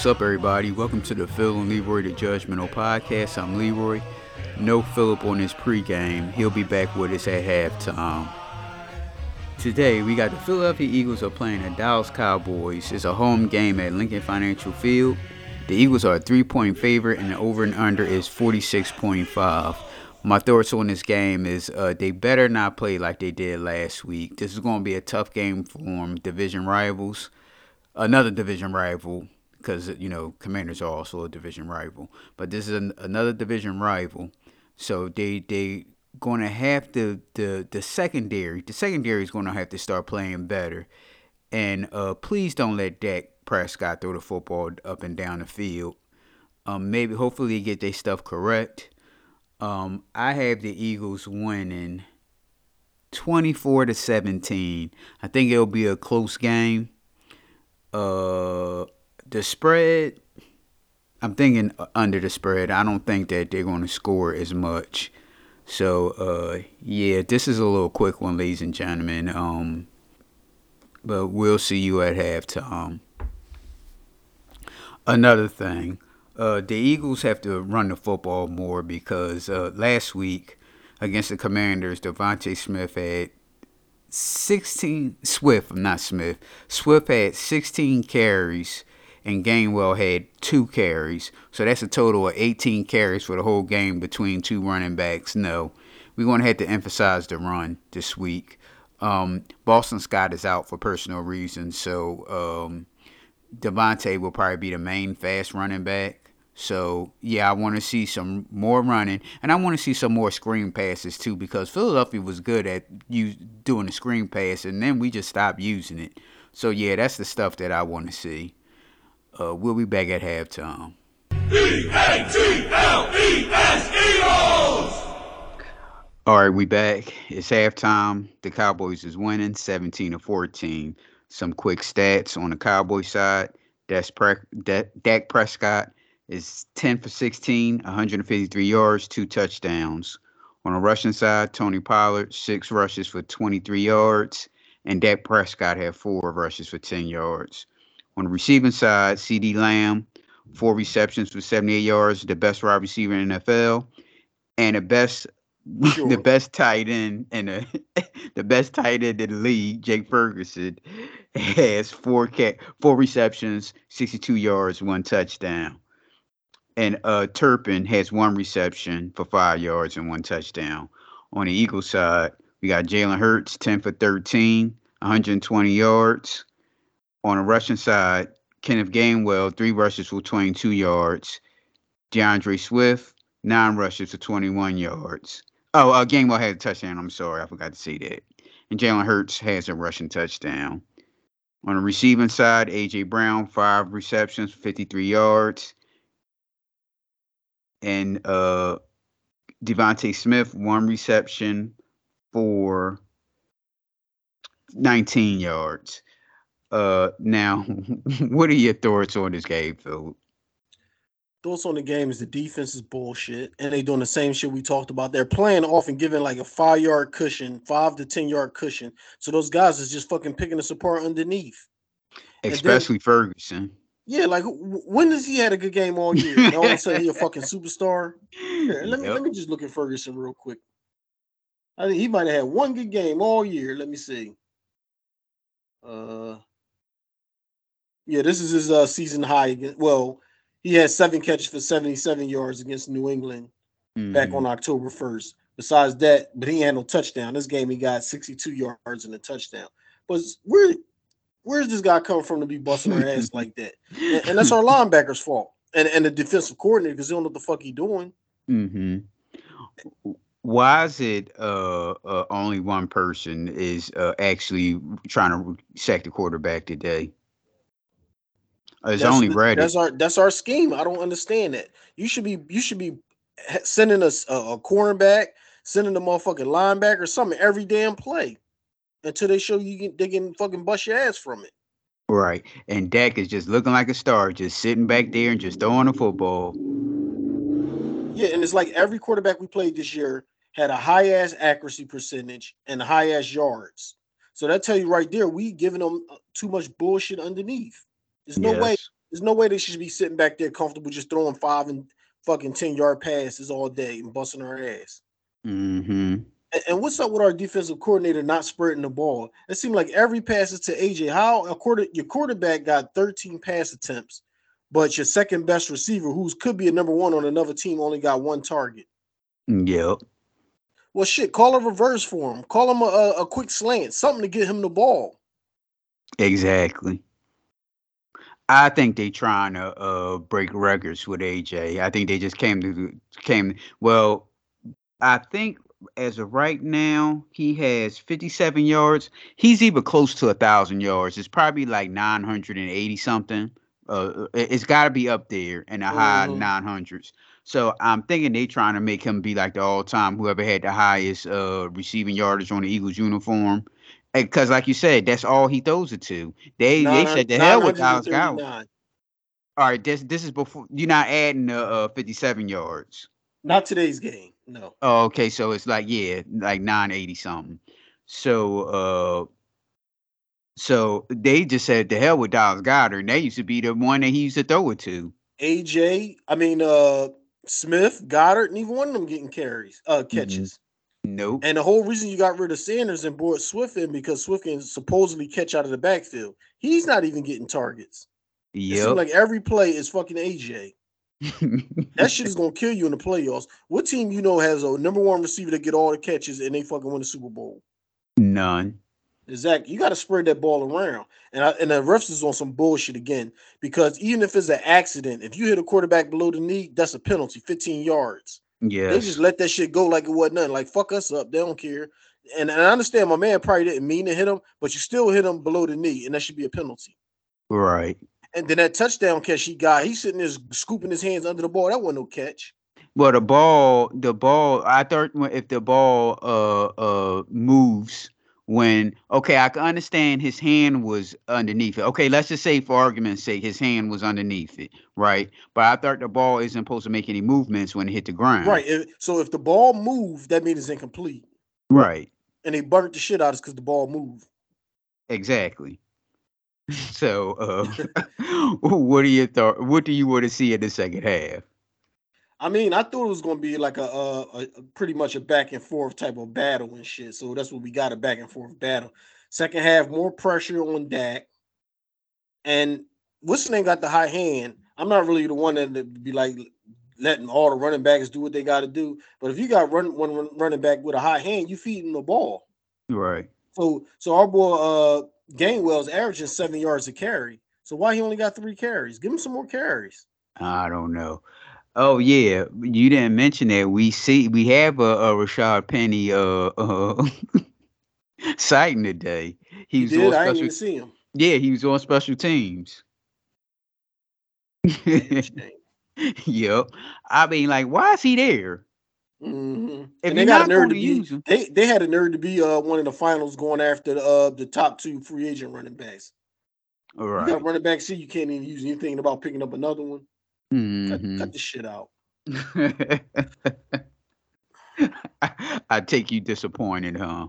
What's up, everybody? Welcome to the Phil and Leroy the Judgmental Podcast. I'm Leroy. No Philip on his pregame. He'll be back with us at halftime. Today, we got the Philadelphia Eagles are playing the Dallas Cowboys. It's a home game at Lincoln Financial Field. The Eagles are a three-point favorite, and the over and under is 46.5. My thoughts on this game is uh, they better not play like they did last week. This is going to be a tough game for them. Division rivals, another division rival, because you know Commanders are also a division rival. But this is an, another division rival, so they they going to have to the the secondary. The secondary is going to have to start playing better. And uh, please don't let Dak Prescott throw the football up and down the field. Um, maybe hopefully get their stuff correct. Um, I have the Eagles winning 24 to 17. I think it'll be a close game. Uh, the spread, I'm thinking under the spread. I don't think that they're going to score as much. So, uh, yeah, this is a little quick one, ladies and gentlemen. Um, but we'll see you at halftime. Another thing, uh, the Eagles have to run the football more because uh, last week against the Commanders, DeVonta Smith had 16 Swift, not Smith. Swift had 16 carries and Gainwell had two carries. So that's a total of 18 carries for the whole game between two running backs. No, we're going to have to emphasize the run this week. Um, Boston Scott is out for personal reasons, so um, DeVonta will probably be the main fast running back. So yeah, I want to see some more running, and I want to see some more screen passes too, because Philadelphia was good at you doing the screen pass, and then we just stopped using it. So yeah, that's the stuff that I want to see. Uh, we'll be back at halftime. E-A-T-L-E-S Eagles! All right, we back. It's halftime. The Cowboys is winning 17 to 14. Some quick stats on the Cowboy side. That's Pre- Dak Prescott is 10 for 16, 153 yards, two touchdowns. On the rushing side, Tony Pollard, six rushes for 23 yards, and Dak Prescott had four rushes for 10 yards. On the receiving side, CeeDee Lamb, four receptions for 78 yards, the best wide receiver in the NFL, and the best sure. the best tight end and the, the best tight end in the league, Jake Ferguson, has four cat four receptions, 62 yards, one touchdown. And uh Turpin has one reception for five yards and one touchdown. On the Eagle side, we got Jalen Hurts, 10 for 13, 120 yards. On the rushing side, Kenneth Gainwell, three rushes for 22 yards. DeAndre Swift, nine rushes for 21 yards. Oh, uh, Gainwell had a touchdown. I'm sorry, I forgot to say that. And Jalen Hurts has a rushing touchdown. On the receiving side, AJ Brown, five receptions, 53 yards. And uh DeVonta Smith, one reception for 19 yards. Uh now, what are your thoughts on this game, Phil? thoughts on the game is the defense is bullshit, and they doing the same shit we talked about. They're playing off and giving like a five yard cushion, five to ten yard cushion. So those guys is just fucking picking us apart underneath. Especially then, Ferguson. Yeah, like when does he had a good game all year? And all of a sudden he a fucking superstar. Here, let me yep. let me just look at Ferguson real quick. I think he might have had one good game all year. Let me see. Uh, yeah, this is his uh, season high. Well, he had seven catches for 77 yards against New England mm-hmm. back on October 1st. Besides that, but he had no touchdown. This game he got 62 yards and a touchdown. But where where's this guy coming from to be busting our ass like that? And, and, that's our linebacker's fault. And and the defensive coordinator because he don't know what the fuck he doing. Mm-hmm. Why is it uh, uh, only one person is uh, actually trying to sack the quarterback today? It's that's, only ready. That's our that's our scheme. I don't understand that. You should be you should be sending us a, a cornerback, sending the motherfucking linebacker, something every damn play until they show you can, they can fucking bust your ass from it. Right, and Dak is just looking like a star, just sitting back there and just throwing the football. Yeah, and it's like every quarterback we played this year had a high ass accuracy percentage and high ass yards. So that tell you right there, we giving them uh, too much bullshit underneath. There's no yes. way There's no way they should be sitting back there comfortable just throwing five and fucking 10 yard passes all day and busting our ass. Mm-hmm. And, and what's up with our defensive coordinator not spreading the ball? It seemed like every pass is to AJ. How a quarter your quarterback got 13 pass attempts, but your second best receiver, who's could be a number one on another team, only got one target. Yep. Well, shit, call a reverse for him. Call him a, a quick slant, something to get him the ball. Exactly. I think they trying to uh, break records with AJ. I think they just came to came. Well, I think as of right now, he has 57 yards. He's even close to a thousand yards. It's probably like 980 something. Uh, it's got to be up there in the high Mhm. 900s. So I'm thinking they trying to make him be like the all time whoever had the highest uh, receiving yardage on the Eagles uniform. Because like you said, that's all he throws it to. They they said the hell with Dallas. 939. All right, this this is before you're not adding the uh, 57 yards. Not today's game. No. Oh, okay, so it's like yeah, like 980 something. So uh so they just said the hell with Dallas Goedert, and they used to be the one that he used to throw it to. AJ, I mean uh Smith, Goedert, neither one of them getting carries, uh Mm-hmm. Nope. And the whole reason you got rid of Sanders and brought Swift in because Swift can supposedly catch out of the backfield. He's not even getting targets. Yep. like every play is fucking AJ. That shit is gonna kill you in the playoffs. What team you know has a number one receiver that get all the catches and they fucking win the Super Bowl? None. Zach, you got to spread that ball around. And I, and the refs is on some bullshit again because even if it's an accident, if you hit a quarterback below the knee, that's a penalty, 15 yards. They just let that shit go like it wasn't nothing. Like fuck us up, they don't care. And, and I understand my man probably didn't mean to hit him, but you still hit him below the knee, and that should be a penalty. Right. And then that touchdown catch he got, he's sitting there scooping his hands under the ball. That wasn't no catch. Well, the ball, the ball. I thought if the ball uh uh moves when okay, I can understand his hand was underneath it. Okay, let's just say for argument's sake, his hand was underneath it, right? But I thought the ball isn't supposed to make any movements when it hit the ground. Right. So if the ball moved, that means it's incomplete. Right. And they burnt the shit out of us because the ball moved. Exactly. So, uh, what do you thought? What do you want to see in the second half? I mean, I thought it was gonna be like a, a, a pretty much a back and forth type of battle and shit. So that's what we got a back and forth battle. Second half, more pressure on Dak. And what's the name got the high hand? I'm not really the one that that be like letting all the running backs do what they got to do. But if you got run one running back with a high hand, you feeding the ball. Right. So so our boy uh Gainwell's averaging seven yards a carry. So why he only got three carries? Give him some more carries. I don't know. Oh yeah, you didn't mention that. We see we have a, a Rashad Penny uh, uh sighting today. He He was did. on I didn't special. even see him. Yeah, he was on special teams. Yep. I mean, like, why is he there? hmm If And they got a nerve to be. use him, They they had a nerve to be uh one of the finals going after the uh the top two free agent running backs. All right, You got running back C, you can't even use anything about picking up another one. Cut, Mhm. cut the shit out. I, I take you disappointed, huh?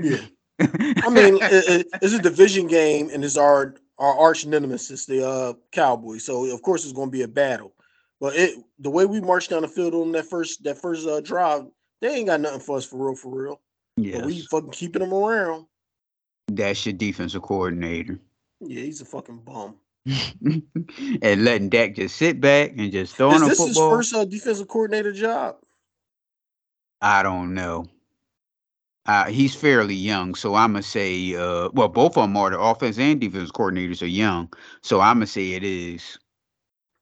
Yeah, I mean it, it- it's a division game, and it's our our arch nemesis, the uh Cowboys. So of course it's going to be a battle. But it the way we marched down the field on that first that first uh, drive, they ain't got nothing for us for real, for real. Yeah. we fucking keeping them around. that's your defensive coordinator. Yeah, he's a fucking bum. and letting Dak just sit back and just throwing Is a this his football. first uh, defensive coordinator job? I don't know. Uh, he's fairly young, so I'm gonna say, uh, well, both of them are the offense and defense coordinators are young, so I'm gonna say it is.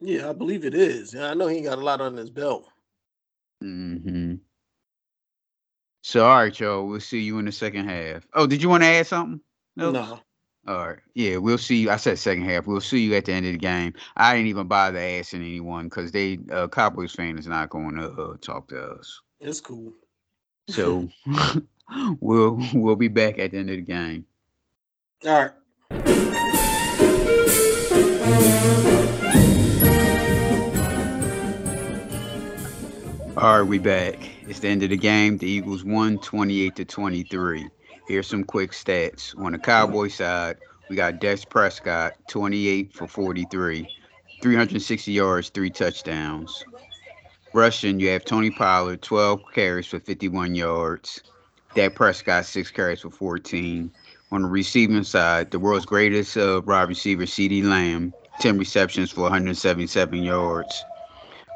Yeah, I believe it is. I know he ain't got a lot on his belt. hmm So, all right, y'all. We'll see you in the second half. Oh, did you want to add something? No. All right. Yeah, we'll see you. I said second half. We'll see you at the end of the game. I didn't even bother asking anyone because they uh, Cowboys fan is not going to uh, talk to us. It's cool. So we'll we'll be back at the end of the game. All right. All right, we back. It's the end of the game. The Eagles won 28 to 23. Here's some quick stats. On the Cowboy side, we got Dak Prescott, 28 for 43, 360 yards, three touchdowns. Rushing, you have Tony Pollard, 12 carries for 51 yards. Dak Prescott, six carries for 14. On the receiving side, the world's greatest uh, wide receiver, CeeDee Lamb, 10 receptions for 177 yards.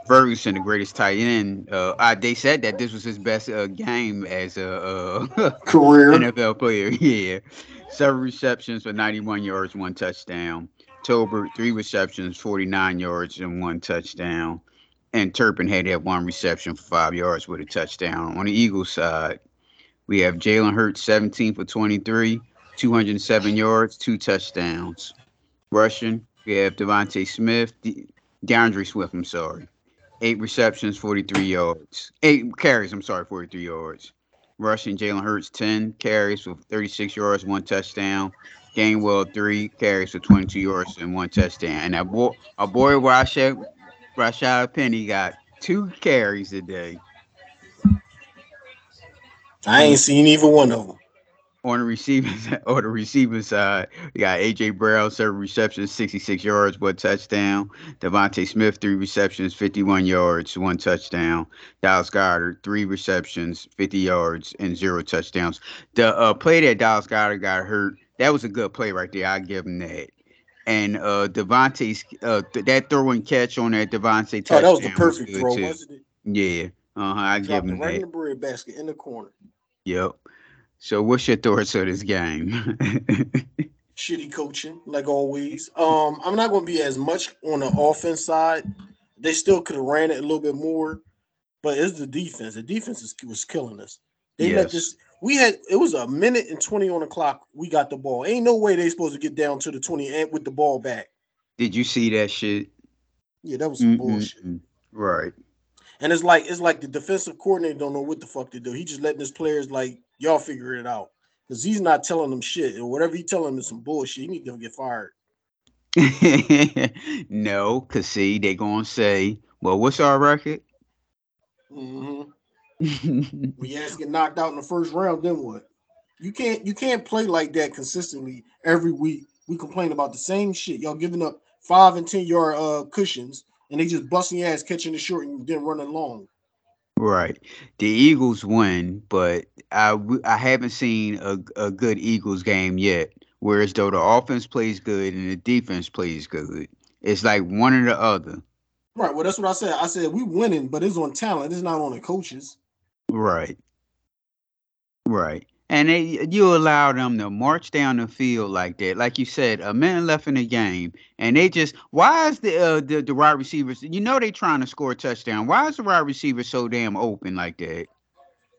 Ferguson, the greatest tight end, uh, I, they said that this was his best uh, game as a uh, career NFL player. Yeah, seven receptions for 91 yards, one touchdown. Tolbert, three receptions, 49 yards, and one touchdown. And Turpin had that one reception for five yards with a touchdown. On the Eagles side, we have Jalen Hurts, 17 for 23, 207 yards, two touchdowns. Rushing, we have DeVonta Smith, De- DeAndre Swift, I'm sorry. Eight receptions, 43 yards. Eight carries, I'm sorry, 43 yards. Rushing, Jalen Hurts, 10 carries for 36 yards, one touchdown. Gainwell, three carries for 22 yards and one touchdown. And our boy, our boy Rashad, Rashad Penny got two carries today. I ain't seen either one of them. On the receiving on the receiving side, we got AJ Brown, seven receptions, 66 yards, one touchdown. DeVonta Smith, three receptions, 51 yards, one touchdown. Dallas Goedert, three receptions, 50 yards, and zero touchdowns. The uh, play that Dallas Goedert got hurt, that was a good play right there. I give him that. And uh DeVonta's uh th- that throw and catch on that DeVonta touchdown. Oh, that was the perfect good, throw, too. wasn't it? Yeah. Uh-huh. I give Dropped him right in that. the bread basket in the corner. Yep. So what's your thoughts of this game? Shitty coaching, like always. Um, I'm not going to be as much on the offense side. They still could have ran it a little bit more, but it's the defense. The defense is, was killing us. They let this. We had it was a minute and twenty on the clock. We got the ball. Ain't no way they supposed to get down to the twenty and with the ball back. Did you see that shit? Yeah, that was some bullshit. Right. And it's like it's like the defensive coordinator don't know what the fuck to do. He just letting his players like y'all figure it out because he's not telling them shit. And whatever he telling them is some bullshit. He need to get fired. no, cause see, they gonna say, "Well, what's our record?" hmm When your ass get knocked out in the first round, then what? You can't you can't play like that consistently every week. We complain about the same shit. Y'all giving up five and ten yard uh cushions, and they just busting your ass catching the short and then running long. Right. The Eagles win, but I, I haven't seen a a good Eagles game yet. Whereas though the offense plays good and the defense plays good, it's like one or the other. Right. Well, that's what I said. I said we winning, but it's on talent. It's not on the coaches. Right. Right. And they, you allow them to march down the field like that, like you said, a minute left in the game, and they just why is the uh, the the wide receivers? You know they trying to score a touchdown. Why is the wide receiver so damn open like that?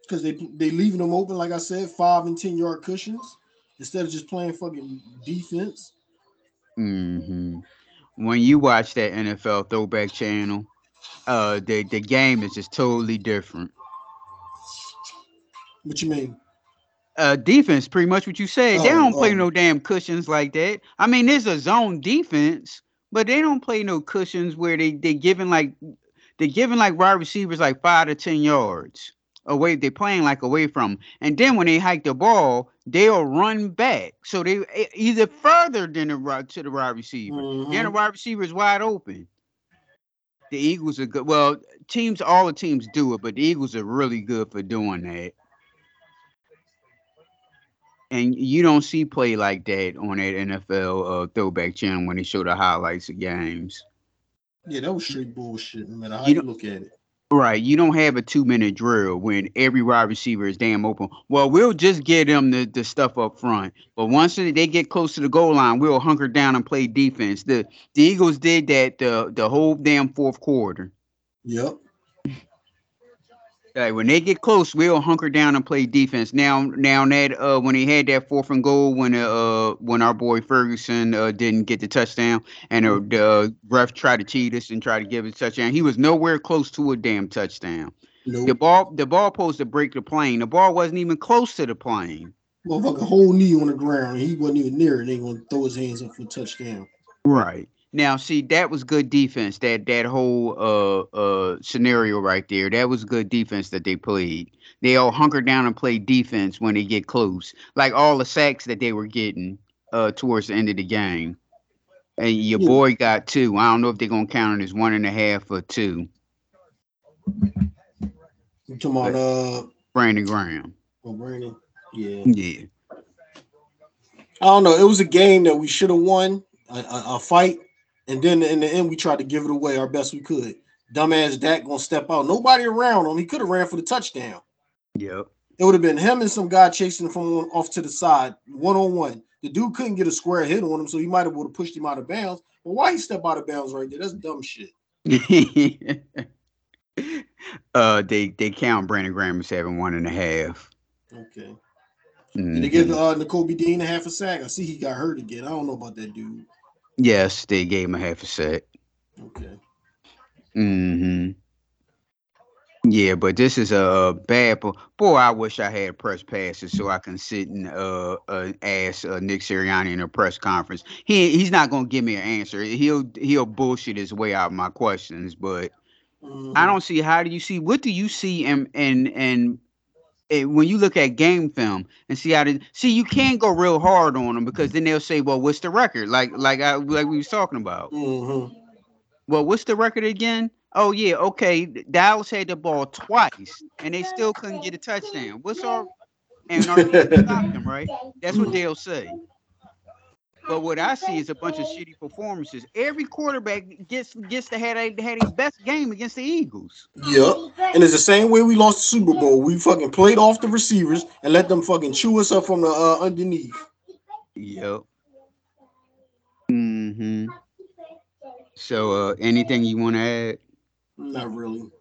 because they they leaving them open, like I said, five and ten yard cushions instead of just playing fucking defense. hmm When you watch that NFL Throwback Channel, uh, the the game is just totally different. What you mean? Uh defense, pretty much what you said. they Oh, don't play oh. no damn cushions like that. I mean, there's a zone defense, but they don't play no cushions where they they giving like they giving like wide receivers like five to ten yards away. They're playing like away from, and then when they hike the ball, they'll run back. So they either further than the to the wide receiver. Then the Mhm. wide receiver is wide open. The Eagles are good. Well, teams, all the teams do it, but the Eagles are really good for doing that. And you don't see play like that on that NFL uh, throwback channel when they show the highlights of games. Yeah, that was straight bullshit. No matter how You you, look at it. Right. You don't have a two minute drill when every wide receiver is damn open. Well, we'll just get them the, the stuff up front. But once they they get close to the goal line, we'll hunker down and play defense. The the Eagles did that the the whole damn fourth quarter. Yep. Like when they get close, we'll hunker down and play defense. Now, now that uh, when he had that fourth and goal, when uh when our boy Ferguson uh, didn't get the touchdown, and uh, the uh, ref tried to cheat us and try to give us a touchdown, he was nowhere close to a damn touchdown. Nope. The ball, the ball supposed to break the plane. The ball wasn't even close to the plane. Motherfucker, whole knee on the ground. He wasn't even near it. They gonna throw his hands up for a touchdown. Right. Now, see, that was good defense. That that whole uh uh scenario right there, that was good defense that they played. They all hunker down and play defense when they get close. Like all the sacks that they were getting uh towards the end of the game. And your yeah. boy got two. I don't know if they're gonna count it as one and a half or two. You talking about uh Brandon Graham. Oh, Brandon. Yeah. Yeah. I don't know. It was a game that we should have won a, a, a, fight, and then in the end we tried to give it away our best we could. Dumbass Dak gonna step out. Nobody around him. He could have ran for the touchdown. Yep. It would have been him and some guy chasing him from off to the side, one on one. The dude couldn't get a square hit on him, so he might have would have pushed him out of bounds. But why he step out of bounds right there? That's dumb shit. uh, they they count Brandon Graham as having one and a half. Okay. Mm-hmm. Did they give uh, Nakobe Dean a half a sack? I see he got hurt again. I don't know about that dude. Yes, they gave him a half a sack. Okay. Mm-hmm. Yeah, but this is a bad boy. I wish I had press passes so I can sit and uh, uh ask uh, Nick Sirianni in a press conference. He he's not gonna give me an answer. He'll he'll bullshit his way out of my questions, but mm-hmm. I don't see how do you see what do you see and and and and when you look at game film and see how to see you can't go real hard on them because then they'll say, "Well, what's the record?" Like like I like we was talking about. Mm-hmm. Well, what's the record again? Oh yeah, okay. Dallas had the ball twice and they still couldn't get a touchdown. What's our and our stopped them, right? That's what they'll say. But what I see is a bunch of shitty performances. Every quarterback gets gets to have had his best game against the Eagles. Yep. And it's the same way we lost the Super Bowl. We fucking played off the receivers and let them fucking chew us up from the uh, underneath. Yep. Mm-hmm. So uh anything you want to add? Not really.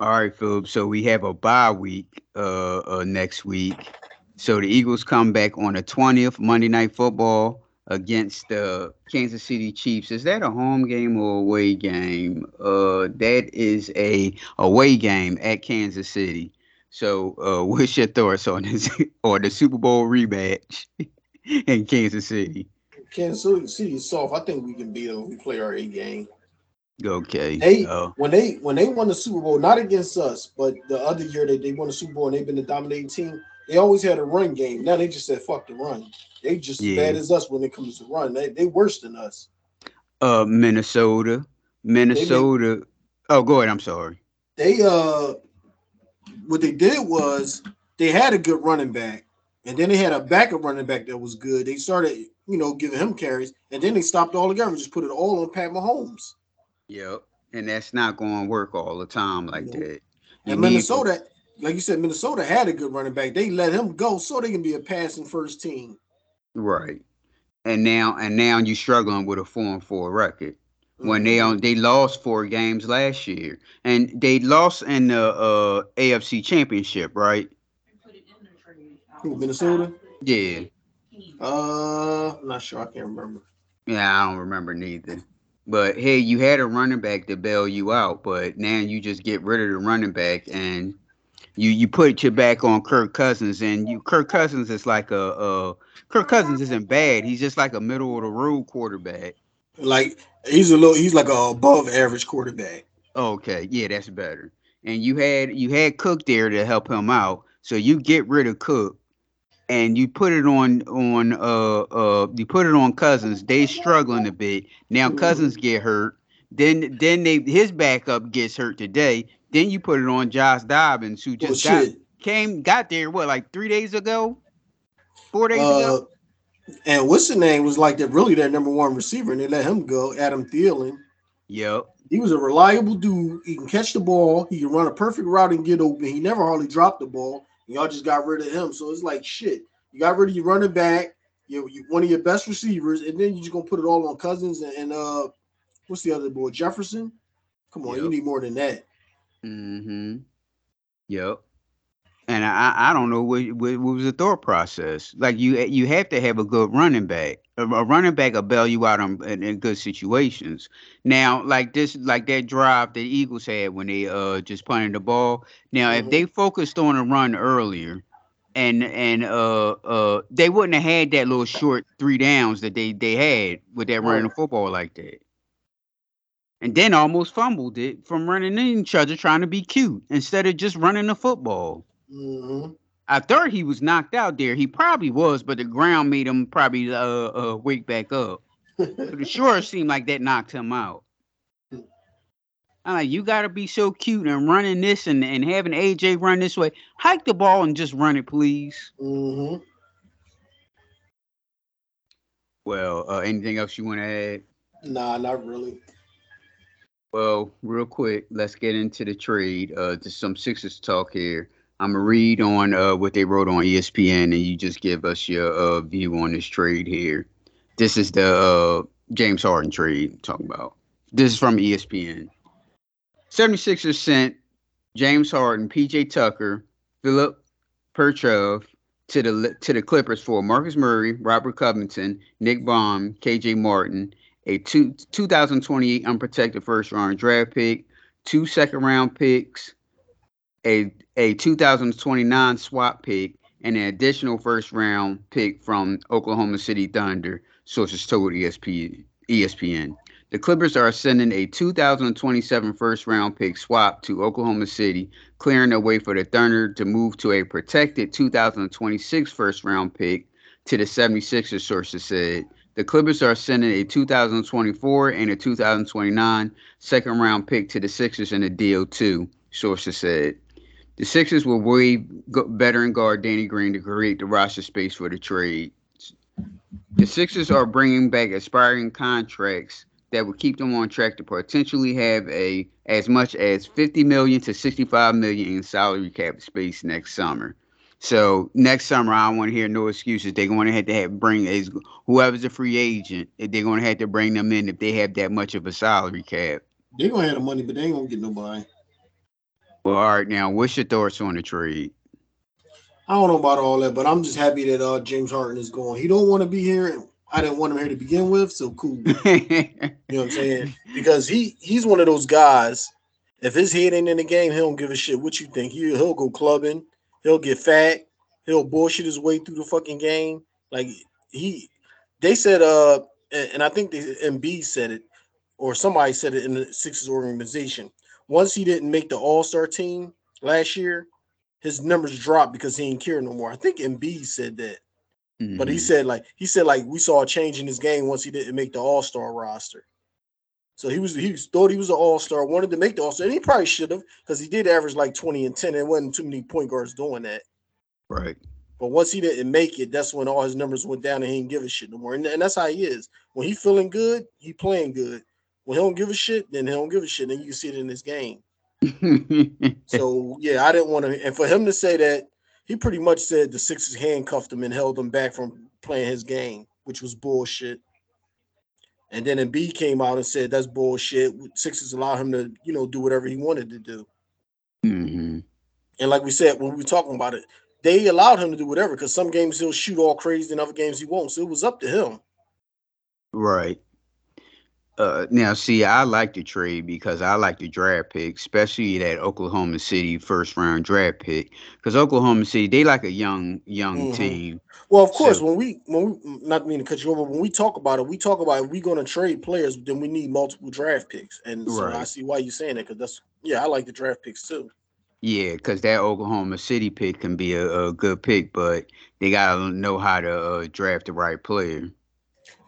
All right, Philip. So we have a bye week uh, uh next week. So the Eagles come back on the 20th, Monday Night Football against the Kansas City Chiefs. Is that a home game or away game? Uh, that is a away game at Kansas City. So, uh, what's your thoughts on this or the Super Bowl rematch in Kansas City? Kansas City is soft. I think we can beat them we play our A game. Okay. They uh, when they when they won the Super Bowl, not against us, but the other year that they won the Super Bowl and they've been the dominating team, they always had a run game. Now they just said fuck the run. They just yeah. as bad as us when it comes to run. They they worse than us. Uh Minnesota. Minnesota. Oh, go ahead. I'm sorry. They uh what they did was they had a good running back, and then they had a backup running back that was good. They started, you know, giving him carries, and then they stopped all together and just put it all on Pat Mahomes. Yep. And that's not going to work all the time like that. You and Minnesota, like you said, Minnesota had a good running back. They let him go so they can be a passing first team. Right. And now and now you're struggling with a four and four record. Mm-hmm. When they on they lost four games last year. And they lost in the uh, AFC championship, right? Who, Minnesota? Yeah. Uh I'm not sure. I can't remember. Yeah, I don't remember neither. But hey, you had a running back to bail you out, but now you just get rid of the running back and you you put your back on Kirk Cousins, and you Kirk Cousins is like a, a Kirk Cousins isn't bad. He's just like a middle of the road quarterback. Like he's a little, he's like a above average quarterback. Okay, yeah, that's better. And you had you had Cook there to help him out, so you get rid of Cook, and you put it on on uh uh you put it on Cousins. They struggling a bit now. Cousins get hurt. Then then they his backup gets hurt today. Then you put it on Josh Dobbins, who just oh, got, came got there what like three days ago, four days uh, ago. And what's the name was like that really their number one receiver, and they let him go. Adam Thielen. Yep. He was a reliable dude. He can catch the ball. He can run a perfect route and get open. He never hardly dropped the ball. And y'all just got rid of him. So it's like shit. You got rid of your running back, you, you one of your best receivers, and then you're just gonna put it all on Cousins and, and uh, what's the other boy Jefferson? Come on, yep. you need more than that. Mm-hmm. Yep. And I, I don't know what, what, what was the thought process. Like you you have to have a good running back. A, a running back will bail you out on, in, in, good situations. Now, like this, like that drive the Eagles had when they uh just punted the ball. Now, mm-hmm. if they focused on a run earlier, and and uh uh they wouldn't have had that little short three downs that they they had with that running the football like that and then almost fumbled it from running in each other trying to be cute instead of just running the football. Mm-hmm. I thought he was knocked out there. He probably was, but the ground made him probably uh, uh wake back up. but it sure seemed like that knocked him out. I'm like, you gotta be so cute and running this and, and having AJ run this way. Hike the ball and just run it, please. Mm-hmm. Well, uh, anything else you want to add? Nah, not really. Well, real quick, let's get into the trade. Uh, just some Sixers talk here. I'm gonna read on uh, what they wrote on ESPN, and you just give us your uh, view on this trade here. This is the uh, James Harden trade talking about. This is from ESPN. 76ers sent James Harden, PJ Tucker, Philip Petrusev to the to the Clippers for Marcus Morris, Robert Covington, Nick Batum, KJ Martin, a two, 2028 unprotected first round draft pick, two second round picks, a a 2029 swap pick, and an additional first round pick from Oklahoma City Thunder, sources told ESPN. ESPN. The Clippers are sending a 2027 first round pick swap to Oklahoma City, clearing the way for the Thunder to move to a protected 2026 first round pick to the 76ers, sources said. The Clippers are sending a 2024 and a 2029 second round pick to the Sixers in a deal too, sources said. The Sixers will waive veteran guard Danny Green to create the roster space for the trade. The Sixers are bringing back expiring contracts that would keep them on track to potentially have a as much as 50 million to 65 million in salary cap space next summer. So next summer, I don't want to hear no excuses. They're going to have to have bring as whoever's a free agent. They're going to have to bring them in if they have that much of a salary cap. They're going to have the money, but they ain't going to get nobody. Well, all right. Now, what's your thoughts on the trade? I don't know about all that, but I'm just happy that uh, James Harden is going. He don't want to be here. I didn't want him here to begin with, so cool. you know what I'm saying? Because he he's one of those guys. If his head ain't in the game, he don't give a shit what you think. He he'll go clubbing. He'll get fat. He'll bullshit his way through the fucking game. Like he, they said, uh, and I think the Embiid said it, or somebody said it in the Sixers organization. Once he didn't make the All Star team last year, his numbers dropped because he ain't care no more. I think Embiid said that. Mm-hmm. But he mm-hmm. said like he said like we saw a change in his game once he didn't make the All Star roster. So he was he was, thought he was an All Star, wanted to make the All Star, and he probably should have because he did average like twenty and ten. And wasn't too many point guards doing that. Right. But once he didn't make it, that's when all his numbers went down and he didn't give a shit no more. And, and that's how he is. When he feeling good, he playing good. When he don't give a shit, then he don't give a shit. And you can see it in his game. so yeah, I didn't want to. And for him to say that he pretty much said the Sixers handcuffed him and held him back from playing his game, which was bullshit. And then Embiid came out and said that's bullshit. Sixers allowed him to, you know, do whatever he wanted to do. Mm-hmm. And like we said when we were talking about it, they allowed him to do whatever because some games he'll shoot all crazy and other games he won't. So it was up to him. Right. Uh, now, see, I like the trade because I like the draft pick, especially that Oklahoma City first round draft pick. Because Oklahoma City, they like a young, young mm-hmm. team. Well, of course, so, when we when we not mean to cut you over, when we talk about it, we talk about if we're going to trade players, then we need multiple draft picks, and so right. I see why you're saying that because that's yeah, I like the draft picks too. Yeah, because that Oklahoma City pick can be a, a, good pick, but they gotta know how to uh, draft the right player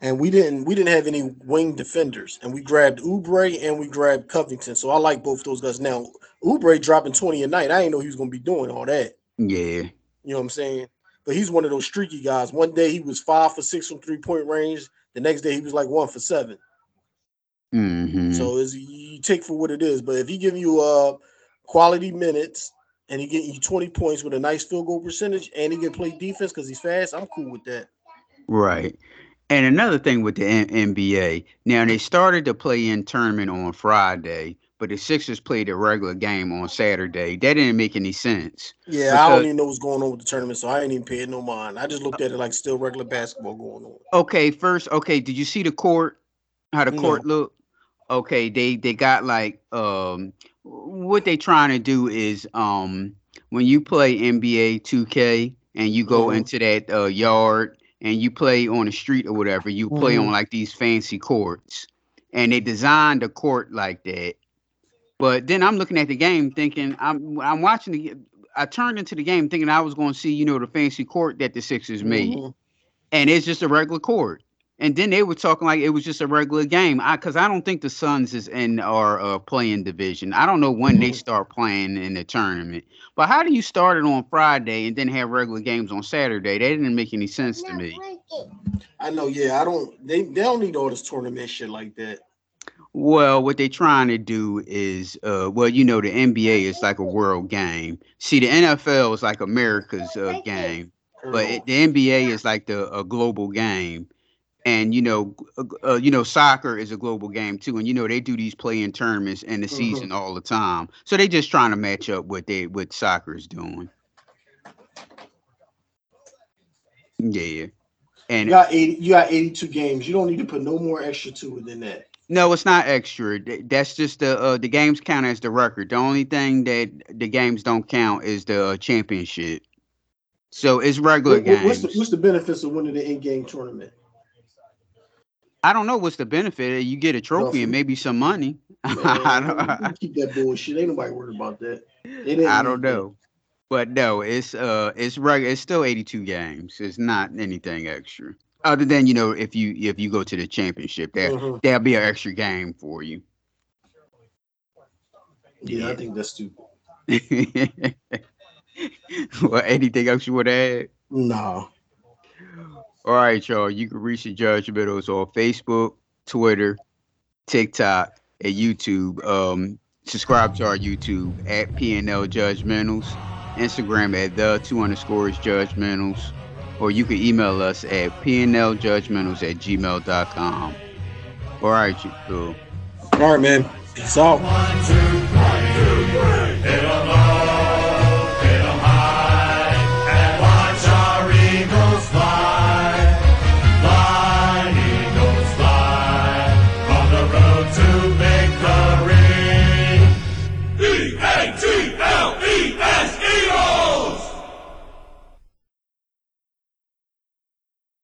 and we didn't we didn't have any wing defenders, and we grabbed Oubre and we grabbed Covington. So I like both those guys. Now Oubre dropping twenty a night, I didn't know he was gonna be doing all that. Yeah, you know what I'm saying. But he's one of those streaky guys. One day he was five for six from three point range. The next day he was like one for 7 mm-hmm. So is you take for what it is. But if he give you uh quality minutes and he getting you 20 points with a nice field goal percentage and he can play defense because he's fast, I'm cool with that. Right. And another thing with the N- NBA, now they started the play-in tournament on Friday, but the Sixers played a regular game on Saturday. That didn't make any sense. Yeah, because, I don't even know what's going on with the tournament, so I ain't even paying no mind. I just looked at it like still regular basketball going on. Okay, first, okay, did you see the court? How the court no. look? Okay, they they got like um what they trying to do is um when you play NBA 2K and you go mm-hmm. into that uh, yard and you play on the street or whatever, you play mm-hmm. on like these fancy courts. And they designed a court like that. But then I'm looking at the game thinking I'm I'm watching the I turned into the game thinking I was going to see, you know, the fancy court that the Sixers made. Mm-hmm. And it's just a regular court. And then they were talking like it was just a regular game. I because I don't think the Suns is in our uh, playing division. I don't know when they mm-hmm. start playing in the tournament. But how do you start it on Friday and then have regular games on Saturday? That didn't make any sense to me. I know, yeah. I don't they, they don't need all this tournament shit like that. Well, what they're trying to do is, uh, well, you know, the NBA is like a world game. See, the NFL is like America's uh, game, but it, the NBA is like the a global game and you know, uh, you know, soccer is a global game too, and you know they do these play-in tournaments in the mm-hmm. season all the time. So they just trying to match up what they what soccer is doing. Yeah, and you got eighty. You got eighty-two games. You don't need to put no more extra to it than that. No, it's not extra. That's just the uh, the games count as the record. The only thing that the games don't count is the uh, championship. So it's regular what, games. What's the, what's the benefits of winning the in-game tournament? I don't know what's the benefit. You get a trophy and maybe some money. Man, I don't, keep that bullshit. Ain't nobody worried about that. I don't know. But no, it's uh it's regular it's still 82 games. It's not anything extra. Other than, you know, if you if you go to the championship, there mm-hmm. there'll be an extra game for you. Yeah, yeah. I think that's stupid. well, anything else you would add? No. All right, y'all. You can reach the judgmentals on Facebook, Twitter, TikTok, and YouTube. Um, subscribe to our YouTube at PNL Judgmentals, Instagram at the two underscores judgmentals, or you can email us at pnljudgmentals at gmail.com. All right, you cool. All right, man. Peace out.